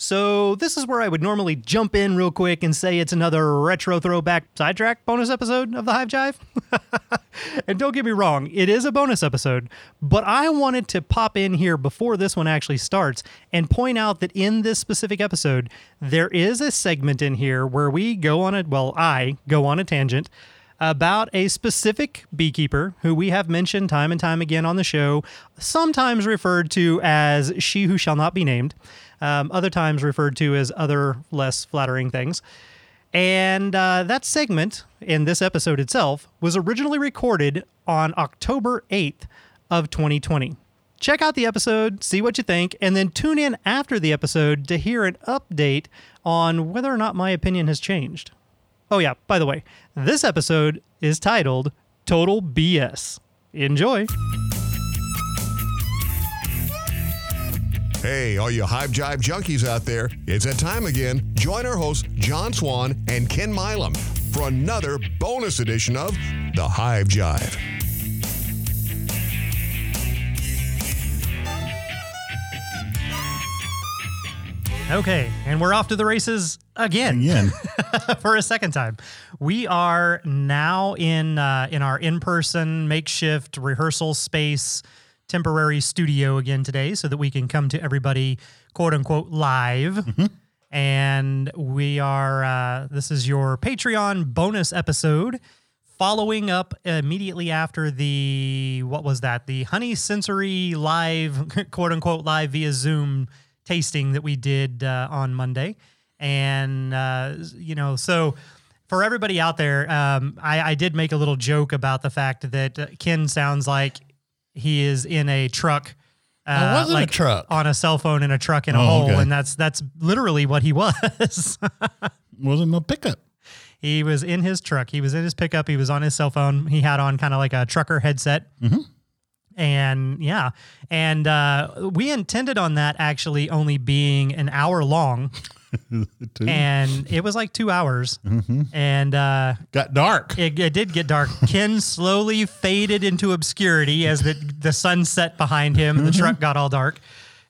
So, this is where I would normally jump in real quick and say it's another retro throwback sidetrack bonus episode of the Hive Jive. and don't get me wrong, it is a bonus episode, but I wanted to pop in here before this one actually starts and point out that in this specific episode, there is a segment in here where we go on a, well, I go on a tangent about a specific beekeeper who we have mentioned time and time again on the show, sometimes referred to as she who shall not be named um, other times referred to as other less flattering things. And uh, that segment in this episode itself was originally recorded on October 8th of 2020. Check out the episode, see what you think, and then tune in after the episode to hear an update on whether or not my opinion has changed. Oh, yeah, by the way, this episode is titled Total BS. Enjoy. Hey, all you Hive Jive junkies out there, it's that time again. Join our hosts, John Swan and Ken Milam, for another bonus edition of The Hive Jive. Okay, and we're off to the races again. Again. for a second time. We are now in uh, in our in-person makeshift rehearsal space temporary studio again today so that we can come to everybody quote unquote live. Mm-hmm. And we are, uh, this is your Patreon bonus episode following up immediately after the, what was that? The Honey Sensory live, quote unquote, live via Zoom tasting that we did uh, on Monday. And, uh, you know, so for everybody out there, um, I, I, did make a little joke about the fact that Ken sounds like he is in a truck. Uh, wasn't like a truck on a cell phone in a truck in a oh, hole, okay. and that's that's literally what he was. wasn't a pickup. He was in his truck. He was in his pickup. He was on his cell phone. He had on kind of like a trucker headset. Mm-hmm. And yeah, and uh, we intended on that actually only being an hour long. and it was like two hours, mm-hmm. and uh, got dark. It, it, did get dark. Ken slowly faded into obscurity as the the sun set behind him. Mm-hmm. The truck got all dark,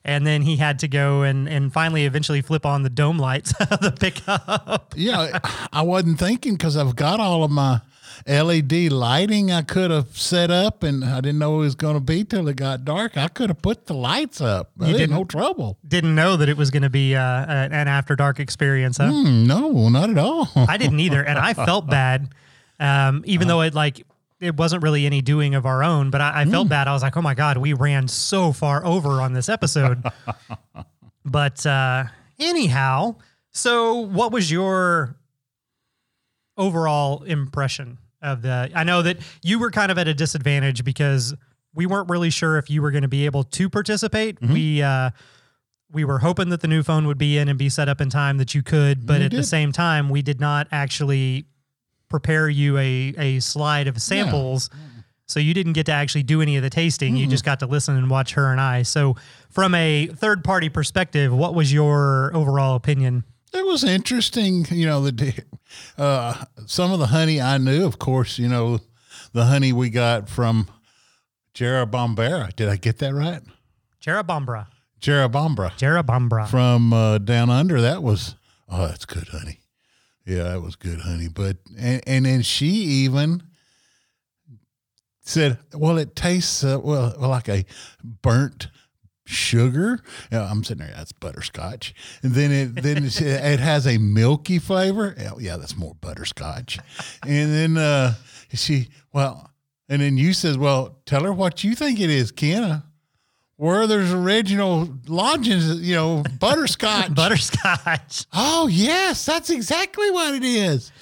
and then he had to go and and finally eventually flip on the dome lights of the pickup. yeah, I wasn't thinking because I've got all of my LED lighting I could have set up, and I didn't know it was going to be till it got dark. I could have put the lights up. You didn't no trouble. Didn't know that it was going to be uh, an after dark experience. Huh? Mm, no, not at all. I didn't either, and I felt bad, um, even uh, though it like it wasn't really any doing of our own. But I, I felt mm. bad. I was like, oh my god, we ran so far over on this episode. but uh, anyhow, so what was your overall impression of the I know that you were kind of at a disadvantage because we weren't really sure if you were going to be able to participate. Mm-hmm. We uh we were hoping that the new phone would be in and be set up in time that you could, but at did. the same time, we did not actually prepare you a a slide of samples. Yeah. So you didn't get to actually do any of the tasting. Mm-hmm. You just got to listen and watch her and I. So from a third party perspective, what was your overall opinion? It was interesting, you know, the uh, some of the honey I knew, of course, you know, the honey we got from Jerrabomberra. Did I get that right? Jerrabomberra. Jerrabomberra. Jerrabomberra. From uh, down under. That was, oh, that's good honey. Yeah, that was good honey. But, and, and then she even said, well, it tastes, uh, well, like a burnt sugar. I'm sitting there, that's butterscotch. And then it then it has a milky flavor. Yeah, that's more butterscotch. And then uh, she, well, and then you says, well, tell her what you think it is, Kenna. Where there's original lodgings, you know, butterscotch. butterscotch. Oh yes, that's exactly what it is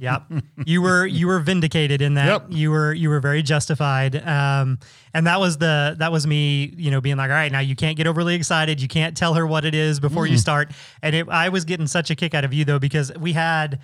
yep. You were you were vindicated in that. Yep. You were you were very justified. Um, and that was the that was me, you know, being like, all right, now you can't get overly excited. You can't tell her what it is before mm. you start. And it, I was getting such a kick out of you though because we had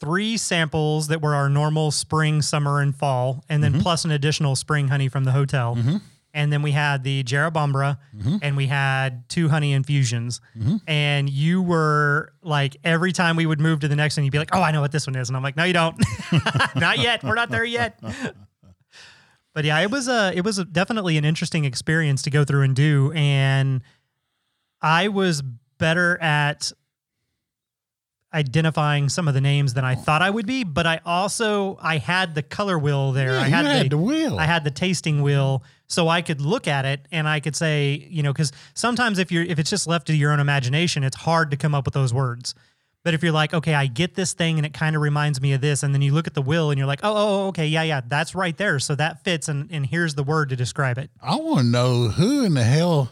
three samples that were our normal spring, summer, and fall, and then mm-hmm. plus an additional spring honey from the hotel. Mm-hmm and then we had the Jerrabomberra, mm-hmm. and we had two honey infusions. Mm-hmm. And you were like, every time we would move to the next one, you'd be like, "Oh, I know what this one is," and I'm like, "No, you don't. not yet. We're not there yet." but yeah, it was a it was a, definitely an interesting experience to go through and do, and I was better at identifying some of the names than I thought I would be, but I also I had the color wheel there. Yeah, I had, had the, the wheel. I had the tasting wheel so I could look at it and I could say, you know, cuz sometimes if you're if it's just left to your own imagination, it's hard to come up with those words. But if you're like, okay, I get this thing and it kind of reminds me of this, and then you look at the will and you're like, oh, oh, oh, okay, yeah, yeah, that's right there. So that fits, and, and here's the word to describe it. I want to know who in the hell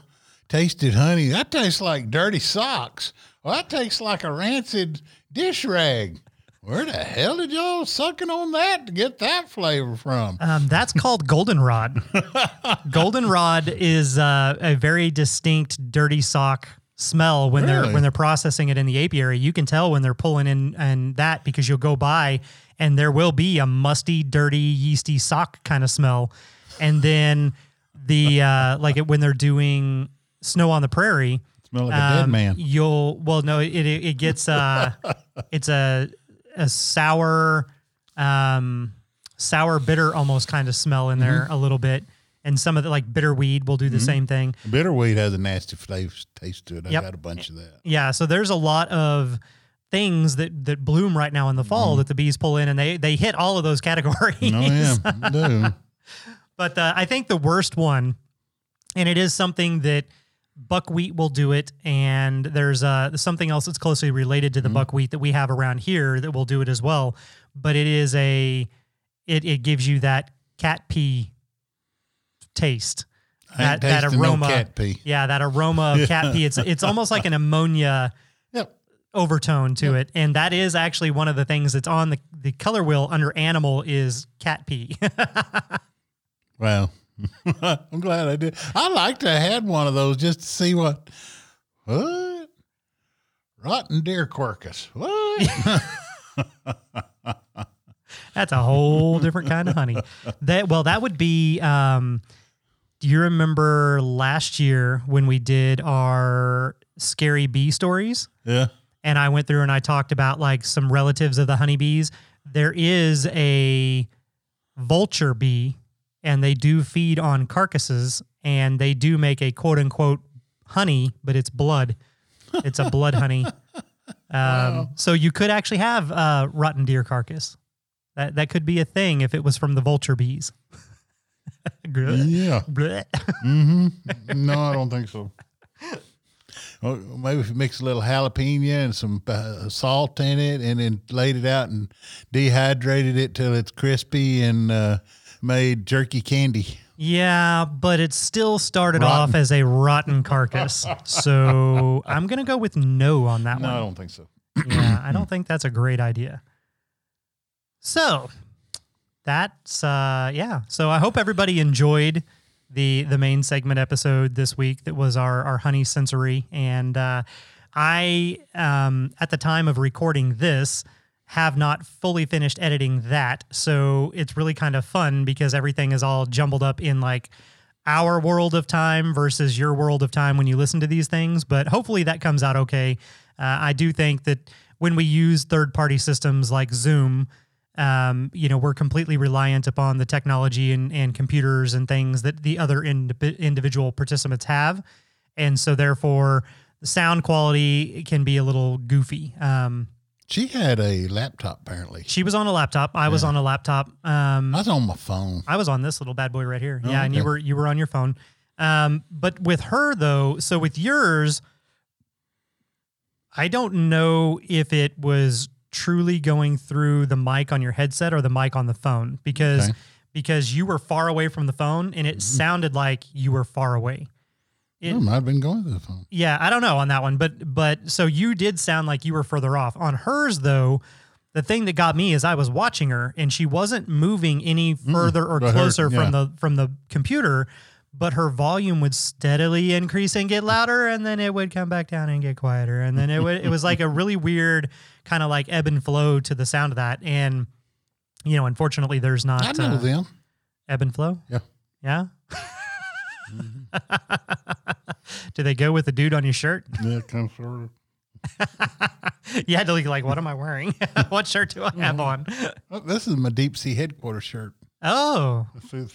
tasted honey. That tastes like dirty socks. Well, that tastes like a rancid dish rag. Where the hell did y'all sucking on that to get that flavor from? Um, that's called goldenrod. goldenrod is uh, a very distinct dirty sock smell when they're when they're processing it in the apiary. You can tell when they're pulling in and that because you'll go by and there will be a musty, dirty, yeasty sock kind of smell, and then the uh, like it, when they're doing snow on the prairie. Smell like a dead um, man. You'll well no it it, it gets uh it's a a sour um sour bitter almost kind of smell in there Mm-hmm. a little bit and some of the like bitter weed will do the same thing. Bitterweed has a nasty flavor taste to it. I Yep. got a bunch of that. Yeah, so there's a lot of things that that bloom right now in the fall that the bees pull in and they they hit all of those categories. Mm-hmm. Oh yeah, do. But uh, I think the worst one, and it is something that buckwheat will do it, and there's uh, something else that's closely related to the buckwheat that we have around here that will do it as well. But it is a, it, it gives you that cat pee taste. I That, that tasting no aroma, cat pee. yeah, that aroma of cat pee. It's it's almost like an ammonia Yep. overtone to it, and that is actually one of the things that's on the the color wheel under animal is cat pee. Well, I'm glad I did. I liked I had one of those just to see what what rotten deer carcass. What? That's a whole different kind of honey. That well, that would be. Um, do you remember last year when we did our scary bee stories? yeah. And I went through and I talked about like some relatives of the honeybees. There is a vulture bee, and they do feed on carcasses, and they do make a quote unquote honey, but it's blood. It's a blood honey. Um, So you could actually have uh, rotten deer carcass. That that could be a thing if it was from the vulture bees. Yeah. Bleh. No, I don't think so. Well, maybe if you mix a little jalapeno and some uh, salt in it, and then laid it out and dehydrated it till it's crispy and uh, made jerky candy. Yeah, but it still started Rotten. off as a rotten carcass. So I'm gonna go with no on that one. No, I don't think so. Yeah, I don't think that's a great idea. So that's uh yeah. So I hope everybody enjoyed the the main segment episode this week that was our our honey sensory and uh I um at the time of recording this have not fully finished editing that. So it's really kind of fun because everything is all jumbled up in like our world of time versus your world of time when you listen to these things. But hopefully that comes out okay. Uh, I do think that when we use third party systems like Zoom, um, you know, we're completely reliant upon the technology and, and computers and things that the other ind- individual participants have. And so therefore, the sound quality can be a little goofy. Um, She had a laptop apparently. she was on a laptop. I was on a laptop. Um, I was on my phone. I was on this little bad boy right here. Oh, yeah, and you okay. were you were on your phone. Um, but with her though, so with yours, I don't know if it was truly going through the mic on your headset or the mic on the phone because Okay. because you were far away from the phone and it Mm-hmm. sounded like you were far away. It- might have been going to the phone. yeah, I don't know on that one, but but so you did sound like you were further off. On hers though, the thing that got me is I was watching her and she wasn't moving any further or but her- closer yeah. from the from the computer, but her volume would steadily increase and get louder and then it would come back down and get quieter and then it would it was like a really weird kind of like ebb and flow to the sound of that and you know, unfortunately there's not I know uh, them. ebb and flow. Yeah. Yeah. Do they go with the dude on your shirt? Yeah, kind of sort of. You had to look like, what am I wearing? what shirt do I have on? Mm-hmm. Oh, this is my deep sea headquarters shirt. Oh, It's, it's,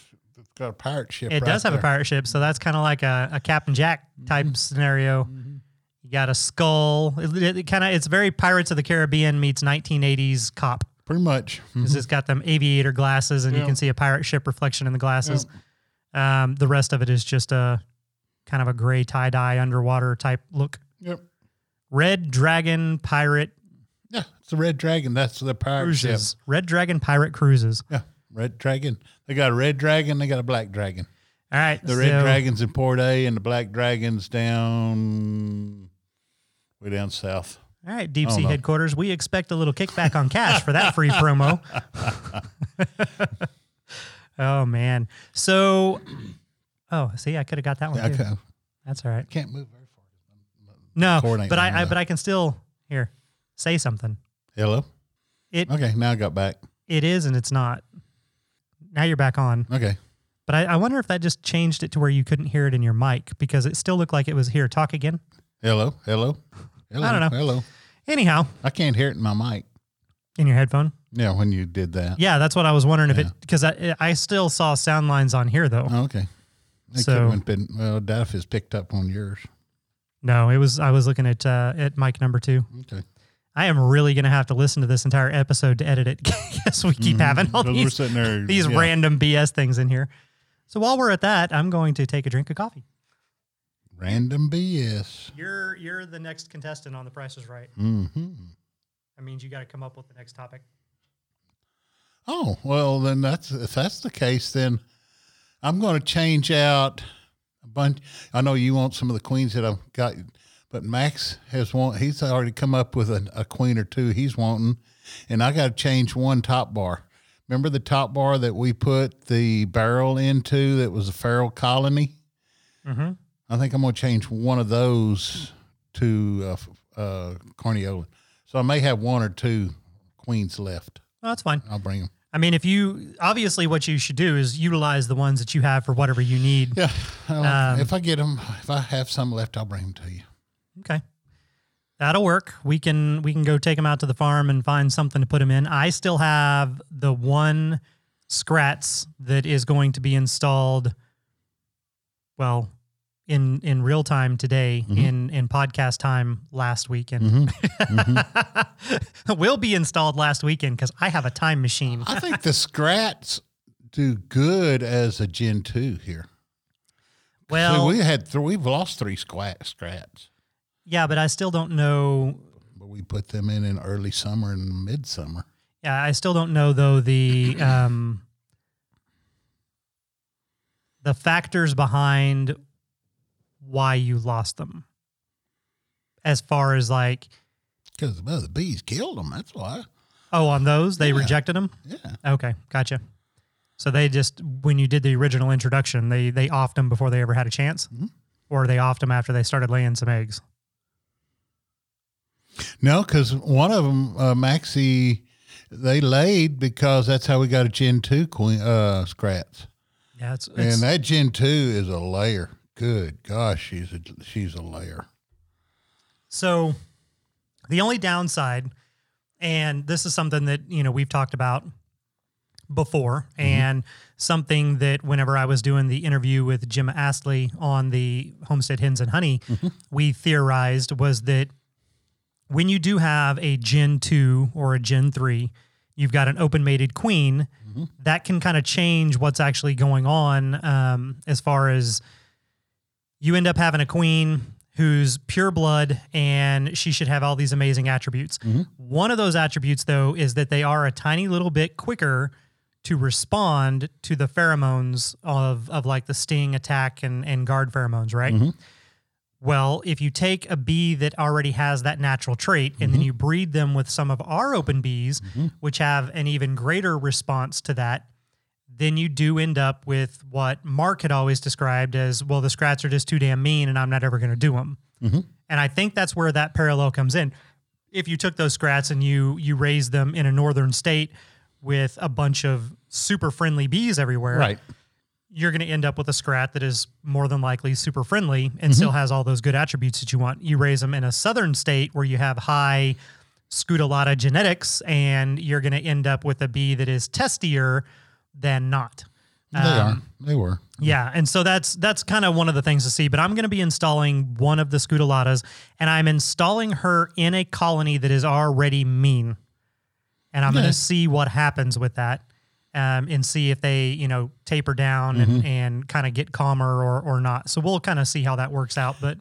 got a pirate ship. it right does have a pirate ship, so that's kind of like a, a Captain Jack mm-hmm. type scenario. Mm-hmm. You got a skull. It, kind of it's very Pirates of the Caribbean meets 1980s cop. Pretty much. Because it's got them aviator glasses and you can see a pirate ship reflection in the glasses. Um, the rest of it is just a kind of a gray tie dye underwater type look. Yep. Red Dragon Pirate Yeah, it's the Red Dragon. That's the pirate ship. Cruises. Red Dragon Pirate Cruises. Yeah, Red Dragon. They got a Red Dragon. They got a Black Dragon. All right. The Red so- Dragon's in Port A, and the Black Dragon's down way down south. All right, Deep Sea no. headquarters. We expect a little kickback on cash for that free promo. oh man. So, oh, see, I could have got that one I too. That's all right. can't move very far. No, but I, I but I can still here say something. Hello. It Okay, now I got back. it is and it's not. Now you're back on. Okay. But I, I wonder if that just changed it to where you couldn't hear it in your mic because it still looked like it was here. Talk again. Hello. Hello. Hello. I don't know. Hello. Anyhow, I can't hear it in my mic. in your headphone. Yeah, when you did that. Yeah, that's what I was wondering if Yeah. it because I I still saw sound lines on here though. Oh, okay. It So- could have been well. Duff has picked up on yours. No, it was I was looking at uh, at mic number two. Okay. I am really gonna have to listen to this entire episode to edit it. Yes, we keep having all Because Mm-hmm. we're these sitting there. these yeah. random BS things in here. So while we're at that, I'm going to take a drink of coffee. random BS. You're you're the next contestant on The Price is Right. hmm That means you got to come up with the next topic. Oh well, then that's if that's the case, then I'm going to change out a bunch. I know you want some of the queens that I've got, but Max has one. He's already come up with a, a queen or two he's wanting, and I got to change one top bar. Remember the top bar that we put the barrel into? That was a feral colony. Mm-hmm. I think I'm going to change one of those to uh, f- uh, Carniola. So I may have one or two queens left. Well, that's fine. I'll bring them. I mean, if you obviously what you should do is utilize the ones that you have for whatever you need. Yeah. Um, if I get them, if I have some left, I'll bring them to you. Okay. That'll work. We can we can go take them out to the farm and find something to put them in. I still have the one Scratz that is going to be installed well in in real time today mm-hmm. in in podcast time last weekend. Mm-hmm. Mm-hmm. Will be installed last weekend cuz I have a time machine. I think the Scrats do good as a Gen 2 here. Well, See, we had th- we've lost three squat Scrats, yeah, but I still don't know but we put them in in early summer and midsummer. Yeah, I still don't know though the um the factors behind why you lost them. As far as like, Because well, the bees killed them. That's why. oh, on those they Yeah. rejected them. Yeah. Okay, gotcha. So they just when you did the original introduction, they they offed them before they ever had a chance, Mhm. or they offed them after they started laying some eggs. No, because one of them, uh, Maxie, they laid because that's how we got a Gen 2 queen, uh, Scrats. Yeah, it's, it's And that Gen 2 is a layer. Good gosh, she's a, she's a layer. So the only downside, and this is something that, you know, we've talked about before, mm-hmm. and something that whenever I was doing the interview with Jim Astley on the Homestead Hens and Honey, mm-hmm. we theorized was that when you do have a Gen 2 or a Gen 3, you've got an open mated queen, mm-hmm. that can kind of change what's actually going on um, as far as you end up having a queen who's pure blood and she should have all these amazing attributes. Mm-hmm. One of those attributes, though, is that they are a tiny little bit quicker to respond to the pheromones of, of like the sting, attack, and, and guard pheromones, right? Mm-hmm. Well, if you take a bee that already has that natural trait and then mm-hmm. you breed them with some of our open bees, which have an even greater response to that, then you do end up with what Mark had always described as, well, the scrats are just too damn mean and I'm not ever going to do them. Mm-hmm. And I think that's where that parallel comes in. If you took those scrats and you you raised them in a northern state with a bunch of super friendly bees everywhere, Right. you're going to end up with a scrat that is more than likely super friendly and mm-hmm. still has all those good attributes that you want. You raise them in a southern state where you have high scutellata genetics, and you're going to end up with a bee that is testier than not. They are. They were. Yeah, and so that's that's kind of one of the things to see. But I'm going to be installing one of the Scutellatas, and I'm installing her in a colony that is already mean, and I'm going to see what happens with that, um, and see if they you know taper down and, and kind of get calmer or or not. So we'll kind of see how that works out. But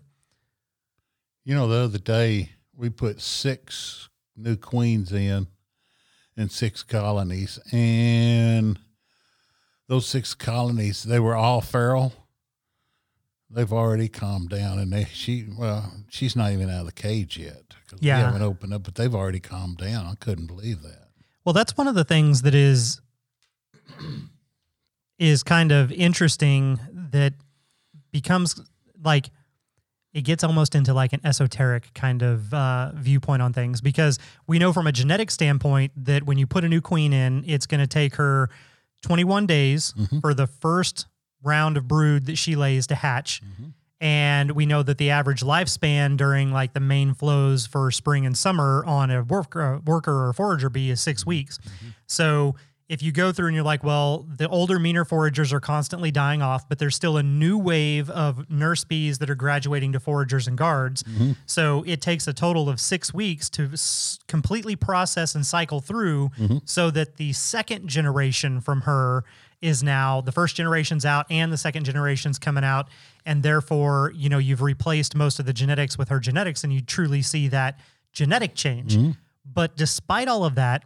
You know, the other day we put six new queens in in six colonies, and those six colonies they were all feral. They've already calmed down, and they she well she's not even out of the cage yet. Yeah. we haven't opened up, but they've already calmed down. I couldn't believe that. Well, that's one of the things that is is kind of interesting that becomes like it gets almost into like an esoteric kind of uh, viewpoint on things because we know from a genetic standpoint that when you put a new queen in, it's going to take her 21 days mm-hmm. for the first round of brood that she lays to hatch. Mm-hmm. And we know that the average lifespan during like the main flows for spring and summer on a worker, worker or forager bee is 6 mm-hmm. weeks. So if you go through and you're like, well, the older, meaner foragers are constantly dying off, but there's still a new wave of nurse bees that are graduating to foragers and guards. Mm-hmm. So it takes a total of six weeks to s- completely process and cycle through mm-hmm. so that the second generation from her is now the first generation's out and the second generation's coming out. And therefore, you know, you've replaced most of the genetics with her genetics and you truly see that genetic change. Mm-hmm. But despite all of that,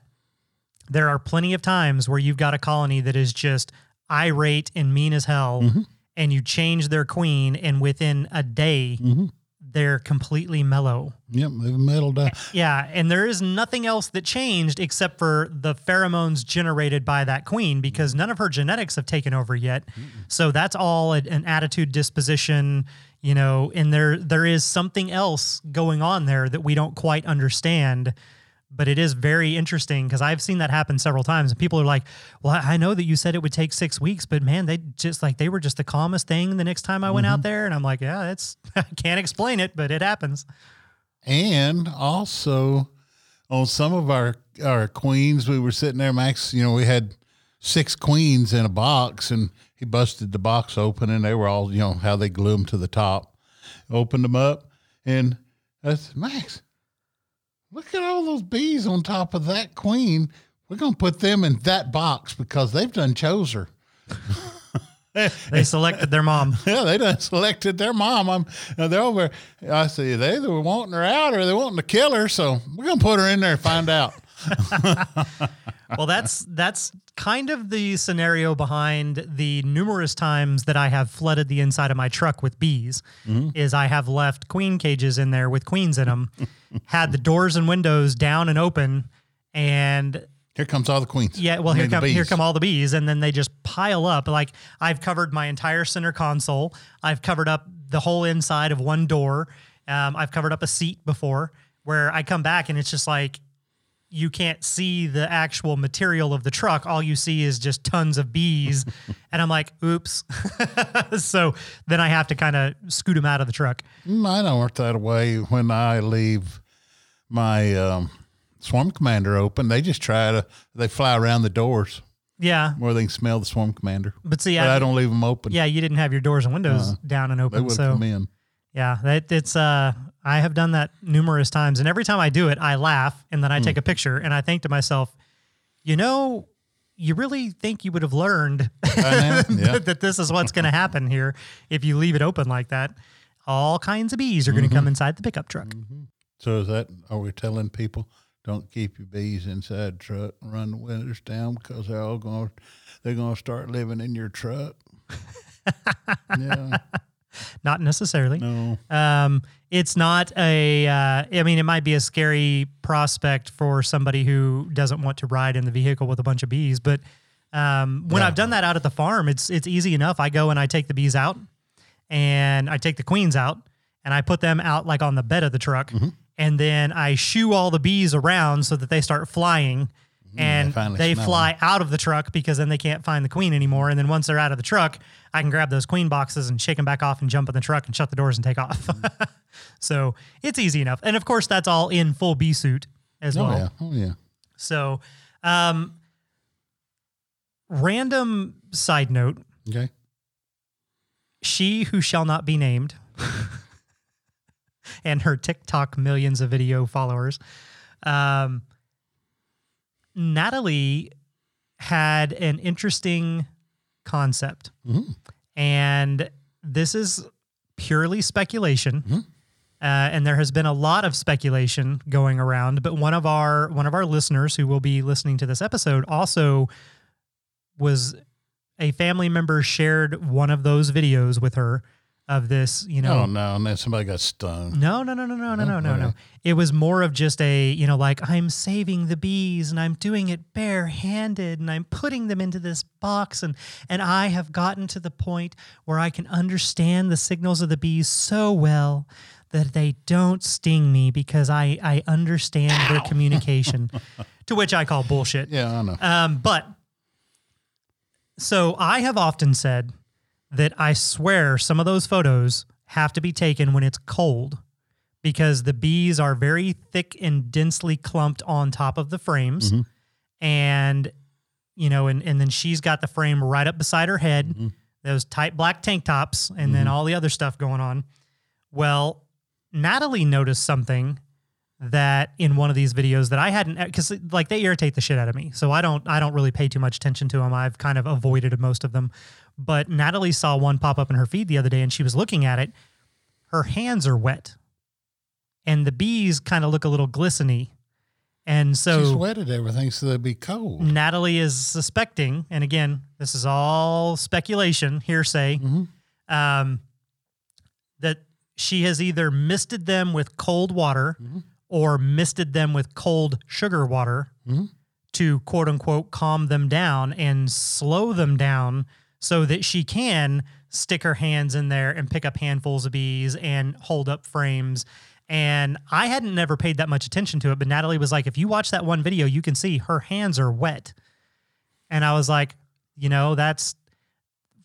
there are plenty of times where you've got a colony that is just irate and mean as hell, mm-hmm. and you change their queen, and within a day, mm-hmm. they're completely mellow. Yep, they've mellowed down. Yeah, and there is nothing else that changed except for the pheromones generated by that queen because none of her genetics have taken over yet. So that's all an attitude disposition, you know, and there there is something else going on there that we don't quite understand. But it is very interesting because I've seen that happen several times. And people are like, Well, I know that you said it would take six weeks, but man, they just like they were just the calmest thing the next time I went out mm-hmm. there. And I'm like, Yeah, it's I can't explain it, but it happens. And also on some of our our queens, we were sitting there, Max, you know, we had six queens in a box and he busted the box open and they were all, you know, how they glue them to the top. Opened them up and that's Max, look at all those bees on top of that queen. We're gonna put them in that box because they've done chose her. They selected their mom. Yeah, they done selected their mom. I'm uh, they're over. I see they either were wanting her out or they wanting to kill her. So we're gonna put her in there and find out. well that's that's kind of the scenario behind the numerous times that I have flooded the inside of my truck with bees is I have left queen cages in there with queens in them had the doors and windows down and open and Here comes all the queens. yeah well I here mean, the come here come all the bees and then they just pile up. Like I've covered my entire center console. I've covered up the whole inside of one door. Um, I've covered up a seat before where I come back and it's just like you can't see the actual material of the truck. All you see is just tons of bees. and I'm like, oops. so then I have to kind of scoot them out of the truck. Mine don't work that way. When I leave my um, swarm commander open, they just try to they fly around the doors Yeah. where they can smell the swarm commander. But see, But I, I don't leave them open. yeah, you didn't have your doors and windows down and open. they would So come in. Yeah, that it's, uh, I have done that numerous times. And every time I do it, I laugh and then I take hmm. a picture and I think to myself, you know, you really think you would have learned? Yeah. that this is what's going to happen here if you leave it open like that. All kinds of bees are going to come mm-hmm. inside the pickup truck. Mm-hmm. So is that are we telling people don't keep your bees inside the truck, run the windows down because they're all going they're going to start living in your truck? yeah. Not necessarily. No. Um, it's not a. Uh, I mean, it might be a scary prospect for somebody who doesn't want to ride in the vehicle with a bunch of bees. But um, when I've done that out at the farm, it's it's easy enough. I go and I take the bees out, and I take the queens out, and I put them out like on the bed of the truck, and then I shoo all the bees around so that they start flying. And finally they fly out of the truck because then they can't find the queen anymore. And then once they're out of the truck, I can grab those queen boxes and shake them back off and jump in the truck and shut the doors and take off. so it's easy enough. And of course, that's all in full bee suit as Oh well. yeah. Oh yeah. So, um, random side note Okay. she who shall not be named and her TikTok millions of video followers. Um, Natalie had an interesting concept. And this is purely speculation. Uh, and there has been a lot of speculation going around, but one of our one of our listeners who will be listening to this episode also was a family member shared one of those videos with her of this, you know. Oh no, man, somebody got stung. No, no, no, no, no, no, no, no, no. It was more of just a, you know, like I'm saving the bees and I'm doing it barehanded and I'm putting them into this box and and I have gotten to the point where I can understand the signals of the bees so well that they don't sting me because I I understand Ow. their communication, to which I call bullshit. Yeah, I know. Um, but so I have often said that I swear some of those photos have to be taken when it's cold because the bees are very thick and densely clumped on top of the frames. Mm-hmm. And, you know, and, and then she's got the frame right up beside her head, mm-hmm. those tight black tank tops, and then mm-hmm. all the other stuff going on. Well, Natalie noticed something that in one of these videos that I hadn't uh, because like they irritate the shit out of me. So I don't I don't really pay too much attention to them. I've kind of avoided most of them. But Natalie saw one pop up in her feed the other day and she was looking at it. Her hands are wet. And the bees kind of look a little glisteny. And so she sweated everything so they'd be cold. Natalie is suspecting, and again, this is all speculation, hearsay, mm-hmm. um, that she has either misted them with cold water mm-hmm. Or misted them with cold sugar water hmm? to quote unquote calm them down and slow them down so that she can stick her hands in there and pick up handfuls of bees and hold up frames. And I hadn't never paid that much attention to it, but Natalie was like, if you watch that one video, you can see her hands are wet. And I was like, you know, that's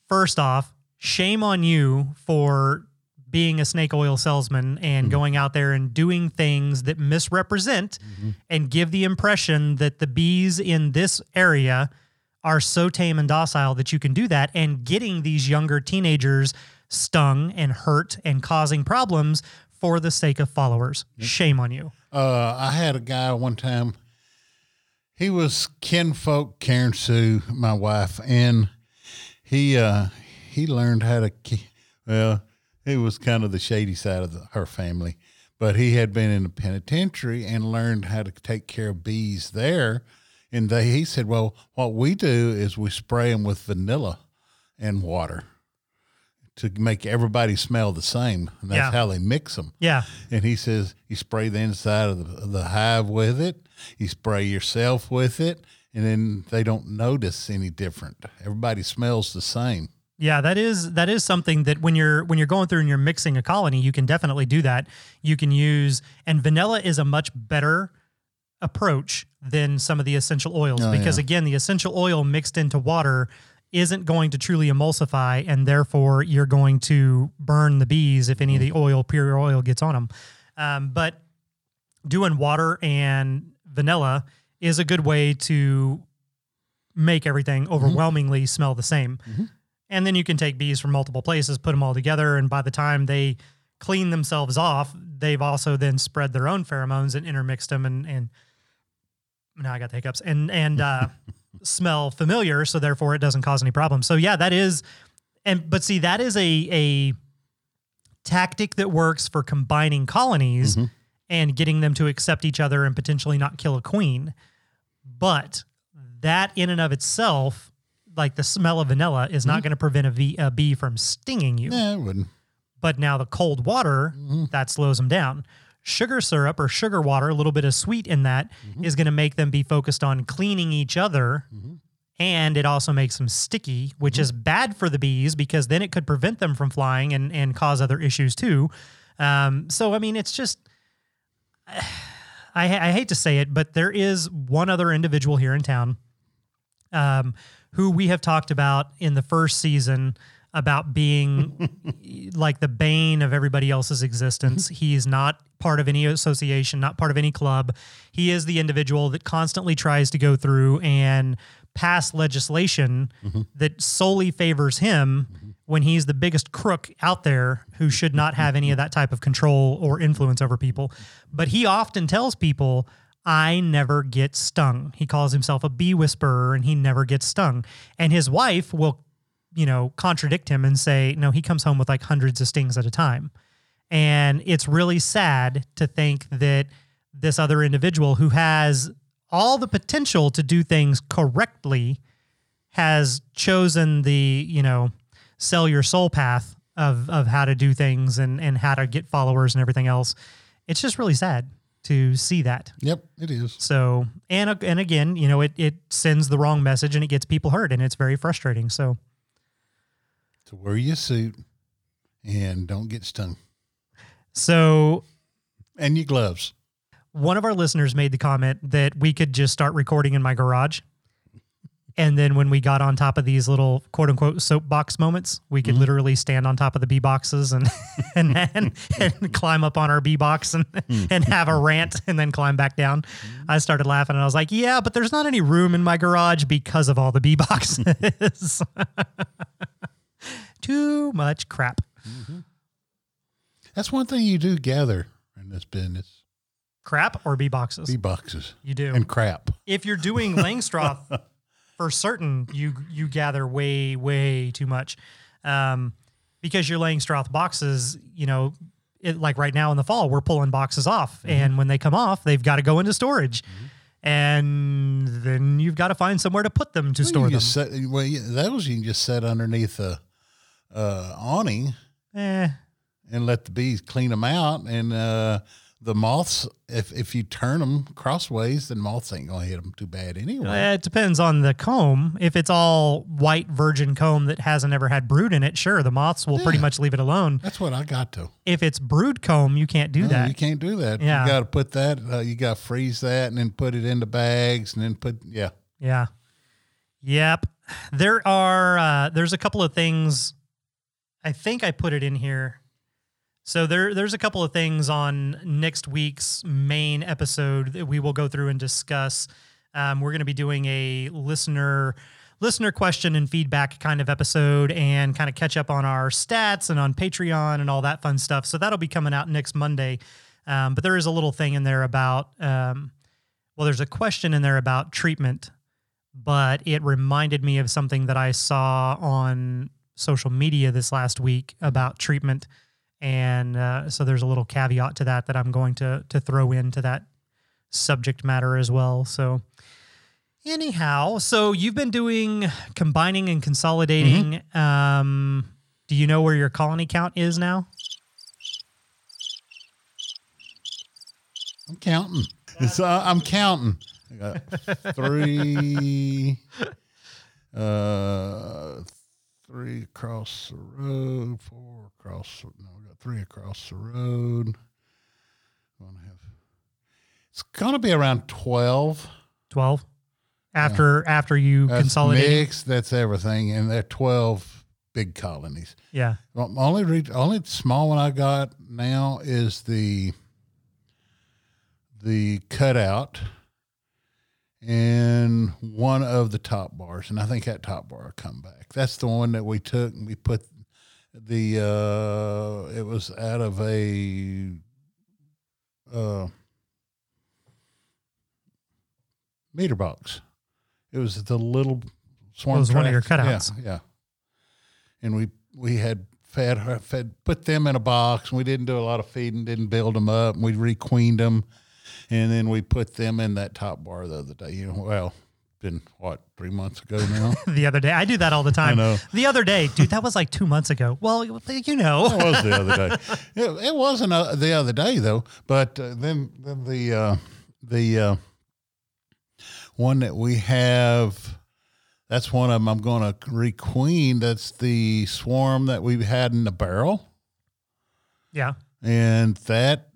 first off, shame on you for being a snake oil salesman and going out there and doing things that misrepresent and give the impression that the bees in this area are so tame and docile that you can do that and getting these younger teenagers stung and hurt and causing problems for the sake of followers. Shame on you. Uh, I had a guy one time. He was kinfolk Karen Sue, my wife, and he uh, he learned how to. Well, it was kind of the shady side of the, her family, but he had been in the penitentiary and learned how to take care of bees there. And they, he said, "Well, what we do is we spray them with vanilla and water to make everybody smell the same. And that's Yeah. how they mix them." Yeah. And he says you spray the inside of the, of the hive with it, you spray yourself with it, and then they don't notice any different. Everybody smells the same. Yeah, that is that is something that when you're when you're going through and you're mixing a colony, you can definitely do that. You can use and vanilla is a much better approach than some of the essential oils Oh, because yeah. again, the essential oil mixed into water isn't going to truly emulsify and therefore you're going to burn the bees if any of the mm. oil pure oil gets on them. Um, but doing water and vanilla is a good way to make everything mm-hmm. overwhelmingly smell the same. Mm-hmm. And then you can take bees from multiple places, put them all together, and by the time they clean themselves off, they've also then spread their own pheromones and intermixed them and and now I got the hiccups and and uh, smell familiar, so therefore it doesn't cause any problems. So yeah, that is and but see that is a a tactic that works for combining colonies and getting them to accept each other and potentially not kill a queen. But that in and of itself, like the smell of vanilla, is not mm-hmm. going to prevent a, v, a bee from stinging you. Yeah, it wouldn't. But now the cold water, mm-hmm. that slows them down. Sugar syrup or sugar water, a little bit of sweet in that, mm-hmm. is going to make them be focused on cleaning each other. And it also makes them sticky, which is bad for the bees because then it could prevent them from flying and, and cause other issues too. Um, so, I mean, it's just, I, I hate to say it, but there is one other individual here in town um, who we have talked about in the first season about being like the bane of everybody else's existence. Mm-hmm. He is not part of any association, not part of any club. He is the individual that constantly tries to go through and pass legislation mm-hmm. that solely favors him mm-hmm. when he's the biggest crook out there who should not have any of that type of control or influence over people. But he often tells people, I never get stung. He calls himself a bee whisperer and he never gets stung. And his wife will, you know, contradict him and say, no, he comes home with like hundreds of stings at a time. And it's really sad to think that this other individual who has all the potential to do things correctly has chosen the, you know, sell your soul path of of how to do things and and how to get followers and everything else. It's just really sad to see that. Yep, it is. So, and uh, and again, you know, it it sends the wrong message and it gets people hurt and it's very frustrating. So, To wear your suit and don't get stung, so and your gloves. one of our listeners made the comment that we could just start recording in my garage. And then when we got on top of these little quote unquote soapbox moments, we could mm-hmm. literally stand on top of the bee boxes and and, and and climb up on our bee box and mm. and have a rant and then climb back down. Mm-hmm. I started laughing and I was like, "Yeah, but there's not any room in my garage because of all the bee boxes." Too much crap. Mm-hmm. That's one thing you do gather in this business: Crap or bee boxes? bee boxes you do. and crap. if you're doing Langstroth for certain, you you gather way way too much, um, because you're laying Langstroth boxes, you know, it, like right now in the fall, we're pulling boxes off, Mm-hmm. and when they come off, they've got to go into storage, and then you've got to find somewhere to put them to Well, store you them. set, well, yeah, those you can just set underneath a uh, awning Eh, and let the bees clean them out. And uh, the moths, if if you turn them crossways, then moths ain't gonna hit them too bad anyway. it depends on the comb. If it's all white virgin comb that hasn't ever had brood in it, sure, the moths will pretty much leave it alone. That's what I got to. If it's brood comb, you can't do No, that. you can't do that. Yeah. You got to put that. Uh, you got to freeze that and then put it into bags and then put yeah. Yeah. Yep. There are uh there's a couple of things I think I put it in here. So there there's a couple of things on next week's main episode that we will go through and discuss. Um, we're going to be doing a listener listener question and feedback kind of episode and kind of catch up on our stats and on Patreon and all that fun stuff. So that'll be coming out next Monday. Um, but there is a little thing in there about um, well, there's a question in there about treatment but it reminded me of something that I saw on social media this last week about treatment. And uh, so there's a little caveat to that that I'm going to to throw into that subject matter as well. So anyhow, so you've been doing combining and consolidating. Um, do you know where your colony count is now? I'm counting. Uh, I'm counting. I got three, uh, three across the road, four across. No, I got three across the road. Gonna have. It's gonna be around twelve. 12 after after you That's consolidate. mixed. That's everything, and they're twelve big colonies. Yeah. Well, only re- only small one I got now is the the cutout and one of the top bars, and I think that top bar will come back. That's the one that we took and we put the uh it was out of a uh meter box. It was the little swarm. It was one of your cutouts. Yeah, yeah. And we we had fed her fed put them in a box. And we didn't do a lot of feeding, didn't build them up. And we requeened them, and then we put them in that top bar the other day. You know, well, been what three months ago now. the other day. I do that all the time. The other day, dude, that was like two months ago. Well, you know, It was the other day. It, it wasn't uh, the other day though. But uh, then, then the uh, the uh, one that we have, that's one of them. I'm going to requeen. That's the swarm that we've had in the barrel, yeah. and that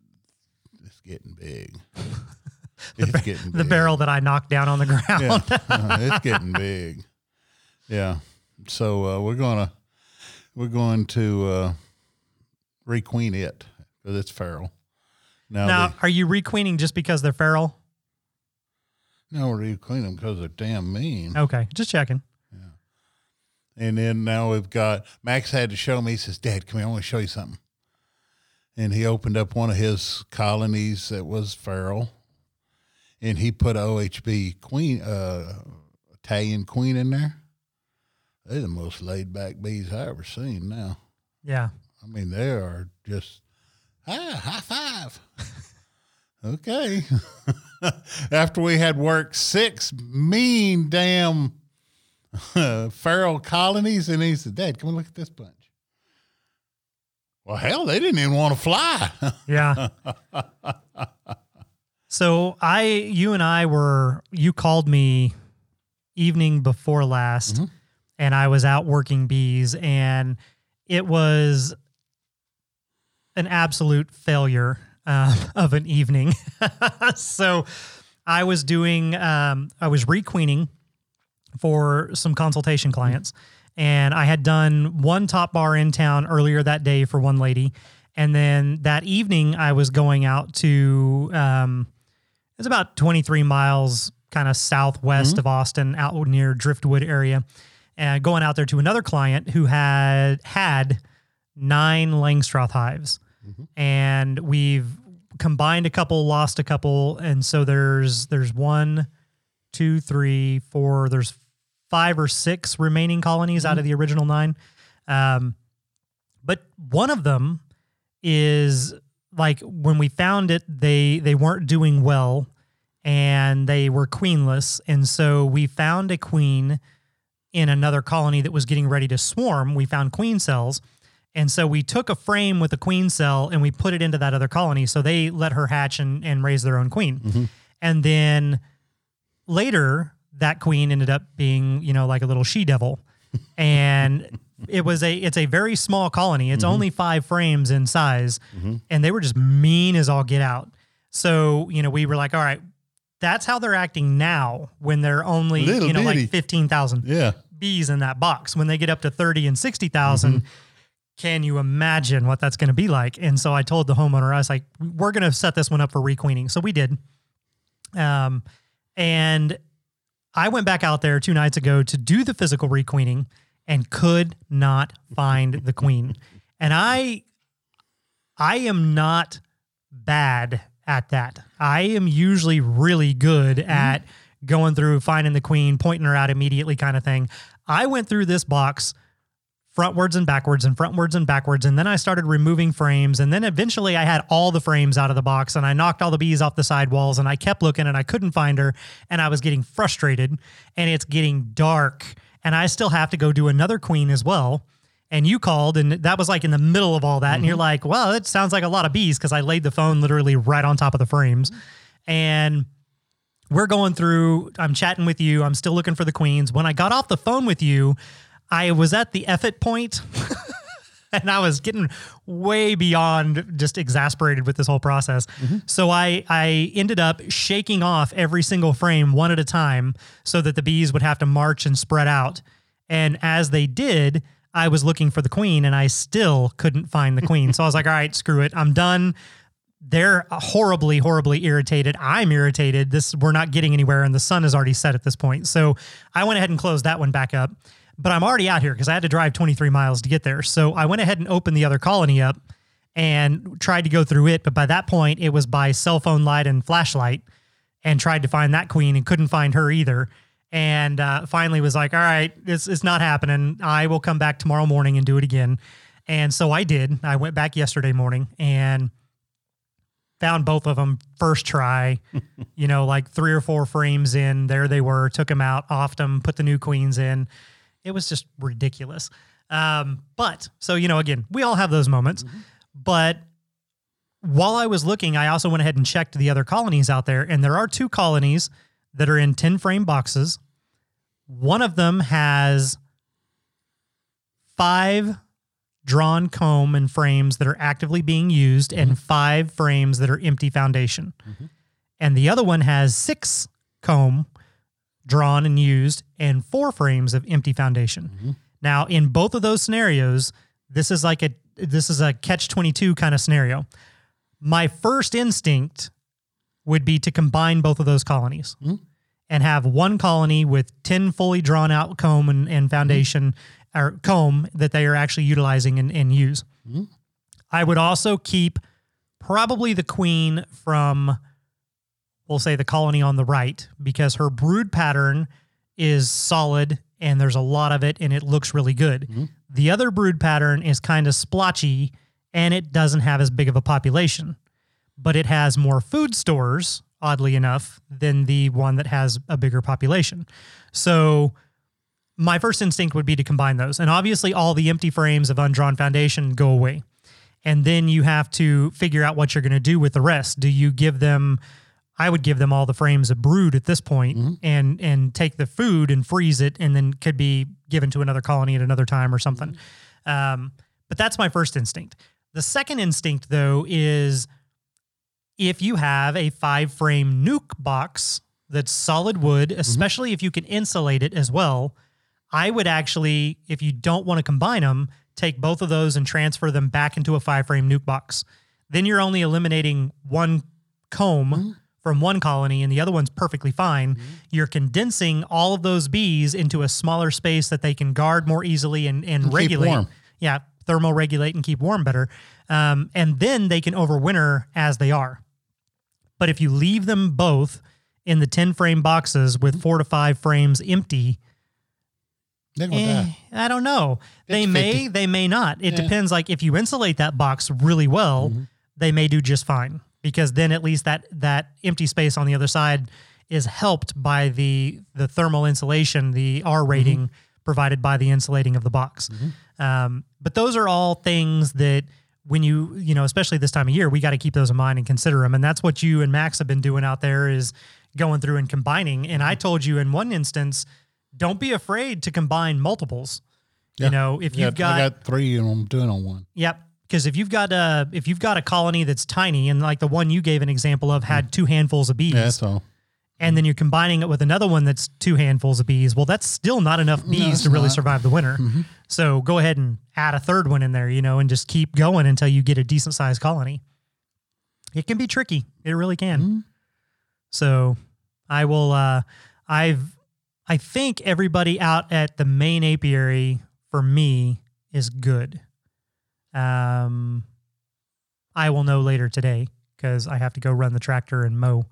getting big. It's getting The big. barrel that I knocked down on the ground. Yeah, uh, it's getting big. Yeah. So uh, we're gonna we're going to uh, requeen it because it's feral. Now, Now, the- are you requeening just because they're feral? No, we're requeening them because they're damn mean. Okay, just checking. Yeah. And then now we've got Max had to show me. He says, "Dad, come here. I want to show you something." And he opened up one of his colonies that was feral, and he put OHB queen, uh, Italian queen in there. They're the most laid back bees I ever seen. Now, Yeah. I mean, they are just ah, high five. okay. After we had worked six mean damn feral colonies, and he said, Dad, come and look at this bunch. Well, hell, they didn't even want to fly. Yeah. so I, you and I were, you called me evening before last, and I was out working bees, and it was an absolute failure uh, of an evening. so I was doing, um, I was requeening for some consultation clients. And I had done one top bar in town earlier that day for one lady. And then that evening, I was going out to, um, it's about 23 miles kind of southwest of Austin, out near Driftwood area, and going out there to another client who had had nine Langstroth hives. And we've combined a couple, lost a couple. And so there's, there's one, two, three, four. There's five or six remaining colonies out of the original nine. Um, but one of them is like when we found it, they they weren't doing well, and they were queenless, and so we found a queen in another colony that was getting ready to swarm. We found queen cells. And so we took a frame with a queen cell and we put it into that other colony. So they let her hatch and, and raise their own queen. And then later that queen ended up being you know like a little she devil. And it was a it's a very small colony. It's only five frames in size. And they were just mean as all get out. So you know we were like all right that's how they're acting now when they're only Little you know bitty. like 15,000 yeah. bees in that box. When they get up to 30 and 60,000 Mm-hmm. can you imagine what that's going to be like? And so i told the homeowner i was like we're going to set this one up for requeening. So we did. Um and i went back out there two nights ago to do the physical requeening and could not find the queen. And i i am not bad at that. I am usually really good mm-hmm. at going through finding the queen pointing her out immediately kind of thing. I went through this box frontwards and backwards and frontwards and backwards. And then I started removing frames. And then eventually I had all the frames out of the box and I knocked all the bees off the sidewalls and I kept looking and I couldn't find her. And I was getting frustrated and it's getting dark. And I still have to go do another queen as well. And you called and that was like in the middle of all that. And you're mm-hmm. like, well, it sounds like a lot of bees because I laid the phone literally right on top of the frames. And we're going through, I'm chatting with you. I'm still looking for the queens. When I got off the phone with you, I was at the effort point and I was getting way beyond just exasperated with this whole process. Mm-hmm. So I I ended up shaking off every single frame one at a time so that the bees would have to march and spread out. And as they did, I was looking for the queen and I still couldn't find the queen. so I was like, all right, screw it. I'm done they're horribly horribly irritated i'm irritated this we're not getting anywhere and the sun is already set at this point so i went ahead and closed that one back up but i'm already out here because i had to drive 23 miles to get there so i went ahead and opened the other colony up and tried to go through it but by that point it was by cell phone light and flashlight and tried to find that queen and couldn't find her either and uh, finally was like all right it's, it's not happening i will come back tomorrow morning and do it again and so i did i went back yesterday morning and found both of them first try, you know, like three or four frames in. There they were, took them out, offed them, put the new queens in. It was just ridiculous. Um, but so, you know, again, we all have those moments. Mm-hmm. But while I was looking, I also went ahead and checked the other colonies out there. And there are two colonies that are in 10 frame boxes. One of them has five drawn comb and frames that are actively being used and mm-hmm. five frames that are empty foundation. Mm-hmm. And the other one has six comb drawn and used and four frames of empty foundation. Mm-hmm. Now, in both of those scenarios, this is like a this is a catch 22 kind of scenario. My first instinct would be to combine both of those colonies mm-hmm. and have one colony with 10 fully drawn out comb and, and mm-hmm. foundation or comb that they are actually utilizing and, and use. I would also keep probably the queen from, we'll say, the colony on the right because her brood pattern is solid and there's a lot of it and it looks really good. Mm-hmm. The other brood pattern is kind of splotchy and it doesn't have as big of a population, but it has more food stores, oddly enough, than the one that has a bigger population. So, my first instinct would be to combine those. And obviously, all the empty frames of undrawn foundation go away. And then you have to figure out what you're going to do with the rest. Do you give them? I would give them all the frames of brood at this point mm-hmm. and and take the food and freeze it, and then could be given to another colony at another time or something. Mm-hmm. Um, but that's my first instinct. The second instinct, though, is if you have a five frame nuc box that's solid wood, mm-hmm. especially if you can insulate it as well, I would actually, if you don't want to combine them, take both of those and transfer them back into a five frame nuc box. Then you're only eliminating one comb from one colony and the other one's perfectly fine. You're condensing all of those bees into a smaller space that they can guard more easily and, and, keep regulate. Yeah, thermal regulate and keep warm better. Um, and then they can overwinter as they are. But if you leave them both in the 10 frame boxes with four to five frames empty, eh. I don't know. They may, 50. they may not. It Yeah. depends. Like if you insulate that box really well, they may do just fine because then at least that that empty space on the other side is helped by the the thermal insulation, the R mm-hmm. rating provided by the insulating of the box. Mm-hmm. Um, but those are all things that when you you know especially this time of year we got to keep those in mind and consider them and that's what you and max have been doing out there is going through and combining. And i mm-hmm. told you in one instance don't be afraid to combine multiples. Yeah. you know if Yeah, you've got, got three and I'm doing on one. yep because if you've got a if you've got a colony that's tiny and like the one you gave an example of had hmm. two handfuls of bees Yeah, that's all. and then you're combining it with another one that's two handfuls of bees well that's still not enough bees it's to really not. survive the winter. Mm-hmm. So go ahead and add a third one in there you know and just keep going until you get a decent sized colony. It can be tricky. It really can. Mm-hmm. So i will uh i've i think everybody out at the main apiary for me is good um i will know later today because i have to go run the tractor and mow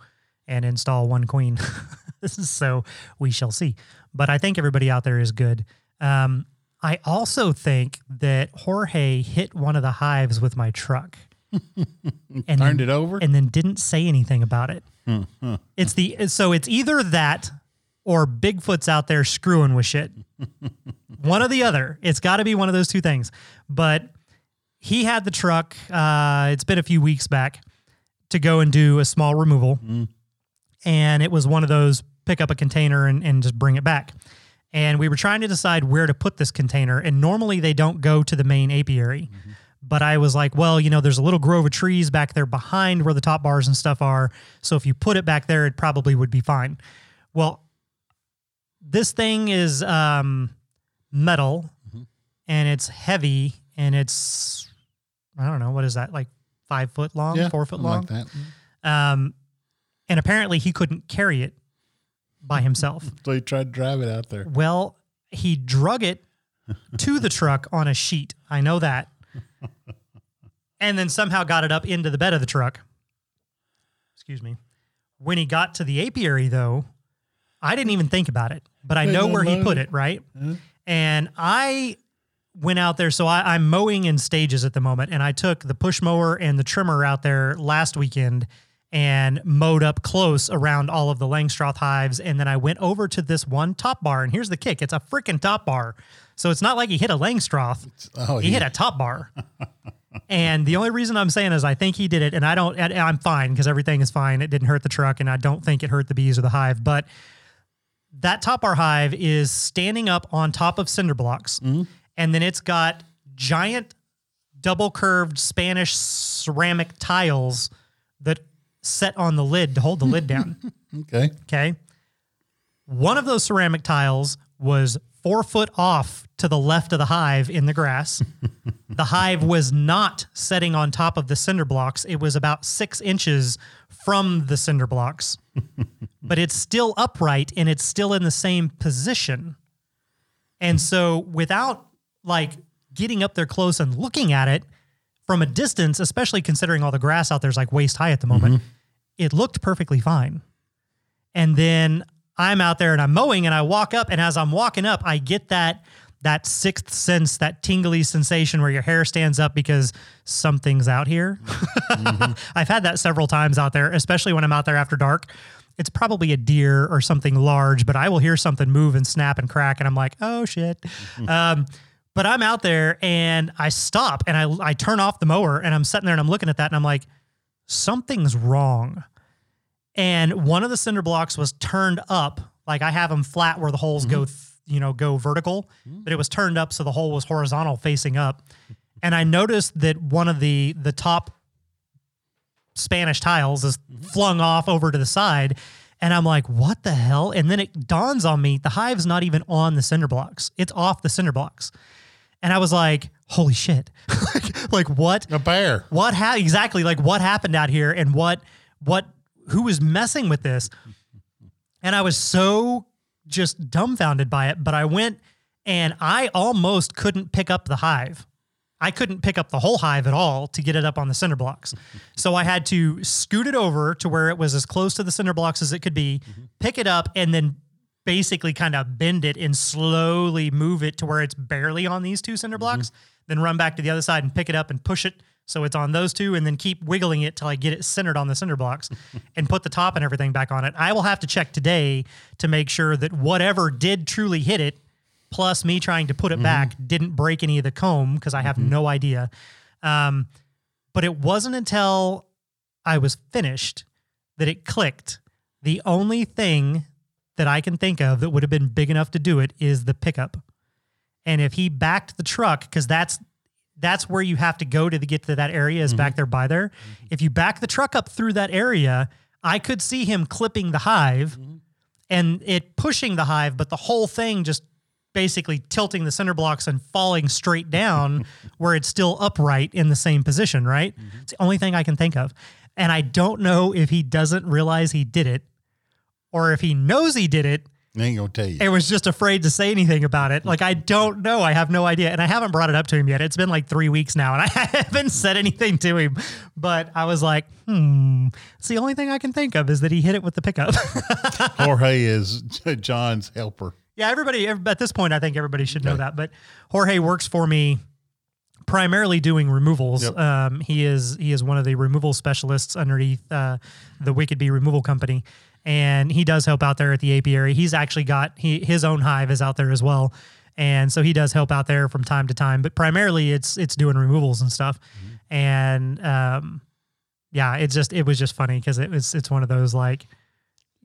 and install one queen so we shall see but i think everybody out there is good um i also think that jorge hit one of the hives with my truck and Turned then- it over. and then didn't say anything about it. it's the so it's either that or Bigfoot's out there screwing with shit. one or the other. It's got to be one of those two things. But he had the truck. Uh, it's been a few weeks back to go and do a small removal, and it was one of those pick up a container and, and just bring it back. And we were trying to decide where to put this container. And normally they don't go to the main apiary. But I was like, well, you know, there's a little grove of trees back there behind where the top bars and stuff are. So if you put it back there, it probably would be fine. Well, this thing is um, metal and it's heavy and it's, I don't know, what is that, like five foot long, yeah, four foot long? Like that. Um, and apparently he couldn't carry it by himself. So he tried to drive it out there. Well, he drug it to the truck on a sheet. I know that. And then somehow got it up into the bed of the truck. Excuse me. When he got to the apiary, though, I didn't even think about it, but I know where he put it. it, right? And I went out there. So I, I'm mowing in stages at the moment, and I took the push mower and the trimmer out there last weekend and mowed up close around all of the Langstroth hives. And then I went over to this one top bar, and here's the kick: it's a freaking top bar. So it's not like he hit a Langstroth; Oh, he hit a top bar. and the only reason I'm saying is I think he did it, and I don't. and I'm fine because everything is fine. It didn't hurt the truck, and I don't think it hurt the bees or the hive, but that top bar hive is standing up on top of cinder blocks, mm-hmm. And then it's got giant double curved Spanish ceramic tiles that set on the lid to hold the lid down. Okay. Okay. One of those ceramic tiles was four foot off to the left of the hive in the grass. the hive was not setting on top of the cinder blocks. It was about six inches from the cinder blocks, but it's still upright and it's still in the same position. And so, without like getting up there close and looking at it from a distance, especially considering all the grass out there is like waist high at the moment, mm-hmm. it looked perfectly fine. And then I'm out there and I'm mowing and I walk up and as I'm walking up, I get that that sixth sense, that tingly sensation where your hair stands up because something's out here. Mm-hmm. I've had that several times out there, especially when I'm out there after dark. It's probably a deer or something large, but I will hear something move and snap and crack, and I'm like, oh shit. Mm-hmm. um, but I'm out there and I stop and I, I turn off the mower and I'm sitting there and I'm looking at that and I'm like, something's wrong. And one of the cinder blocks was turned up, like I have them flat where the holes go, mm-hmm. th- you know, go vertical, mm. but it was turned up so the hole was horizontal facing up. And I noticed that one of the the top Spanish tiles is mm-hmm. flung off over to the side. And I'm like, what the hell? And then it dawns on me the hive's not even on the cinder blocks, it's off the cinder blocks. And I was like, holy shit. like, like, what? A bear. What ha- exactly like what happened out here and what what who was messing with this? And I was so just dumbfounded by it, but I went and I almost couldn't pick up the hive. I couldn't pick up the whole hive at all to get it up on the cinder blocks. So I had to scoot it over to where it was as close to the cinder blocks as it could be, mm-hmm. pick it up, and then basically kind of bend it and slowly move it to where it's barely on these two cinder mm-hmm. blocks, then run back to the other side and pick it up and push it so it's on those two, and then keep wiggling it till I get it centered on the cinder blocks and put the top and everything back on it. I will have to check today to make sure that whatever did truly hit it plus me trying to put it back mm-hmm. didn't break any of the comb because I have mm-hmm. no idea. Um, but it wasn't until I was finished that it clicked. The only thing that I can think of that would have been big enough to do it is the pickup. And if he backed the truck, because that's that's where you have to go to get to that area is back mm-hmm. there by there. Mm-hmm. If you back the truck up through that area, I could see him clipping the hive mm-hmm. and it pushing the hive, but the whole thing just basically tilting the cinder blocks and falling straight down where it's still upright in the same position, right? It's the only thing I can think of. And I don't know if he doesn't realize he did it or if he knows he did it I ain't gonna tell you. and was just afraid to say anything about it. Like I don't know. I have no idea. And I haven't brought it up to him yet. It's been like three weeks now and I haven't said anything to him. But I was like, hmm. It's the only thing I can think of is that he hit it with the pickup. Jorge is John's helper. Yeah, everybody at this point, I think everybody should know that. But Jorge works for me primarily doing removals. Yep. Um, he is he is one of the removal specialists underneath uh, the Wicked Bee Removal Company, and he does help out there at the apiary. He's actually got he his own hive is out there as well, and so he does help out there from time to time. But primarily, it's it's doing removals and stuff, and um, yeah, it's just it was just funny because it was it's one of those like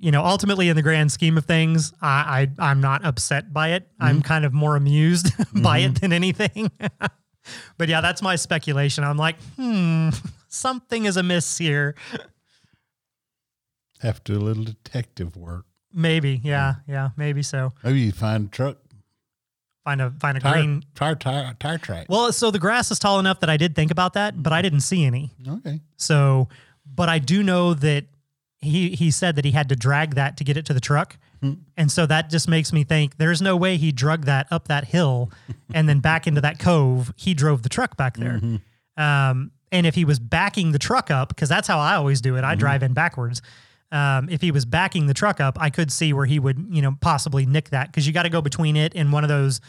you know, ultimately in the grand scheme of things, I, I I'm not upset by it. I'm kind of more amused by it than anything. but yeah, that's my speculation. I'm like, hmm, something is amiss here. Have to do a little detective work. Maybe, yeah, yeah, maybe so. Maybe you find a truck Find a find a tire green. tire tire, tire track. Well, so the grass is tall enough that I did think about that, but I didn't see any. okay. So, but I do know that he he said that he had to drag that to get it to the truck. Hmm. And so that just makes me think there's no way he drug that up that hill and then back into that cove. He drove the truck back there. Mm-hmm. Um, and if he was backing the truck up, because that's how I always do it, I mm-hmm. drive in backwards. Um, if he was backing the truck up, I could see where he would, you know, possibly nick that because you got to go between it and one of those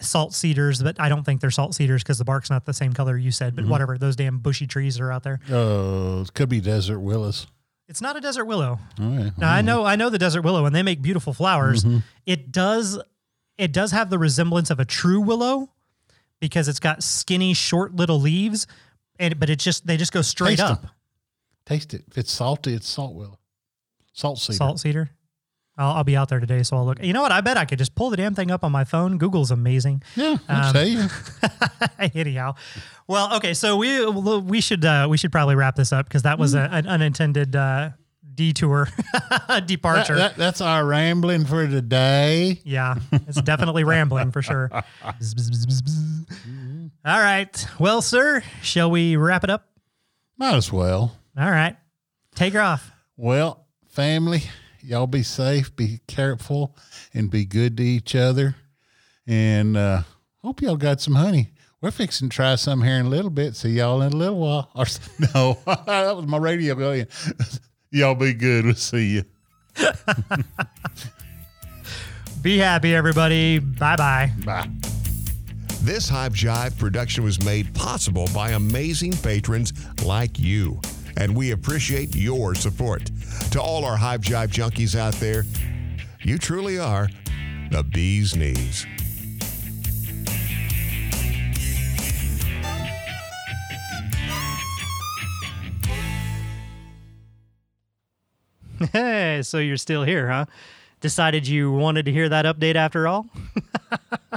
salt cedars, but I don't think they're salt cedars because the bark's not the same color you said, but whatever. Those damn bushy trees are out there. Oh, it could be desert willows. It's not a desert willow. Now I know I know the desert willow and they make beautiful flowers. It does it does have the resemblance of a true willow because it's got skinny short little leaves and but it just they just go straight up. Taste it. If it's salty, it's salt willow. Salt cedar. Salt cedar. I'll, I'll be out there today, so I'll look. You know what? I bet I could just pull the damn thing up on my phone. Google's amazing. Yeah, I'll Um, tell you. Anyhow, well, okay, so we we should uh, we should probably wrap this up because that was a, an unintended uh, detour, departure. That- that's our rambling for today. Yeah, it's definitely rambling for sure. Bzz, bzz, bzz. All right. Well, sir, shall we wrap it up? Might as well. All right. Take her off. Well, family, y'all be safe, be careful, and be good to each other. And uh, hope y'all got some honey. We're fixing to try some here in a little bit. See y'all in a little while. Or no, that was my radio going. y'all be good. We'll see you. Be happy, everybody. Bye bye. Bye. This Hive Jive production was made possible by amazing patrons like you, and we appreciate your support. To all our Hive Jive junkies out there, you truly are the bee's knees. Hey, so you're still here, huh? Decided you wanted to hear that update after all?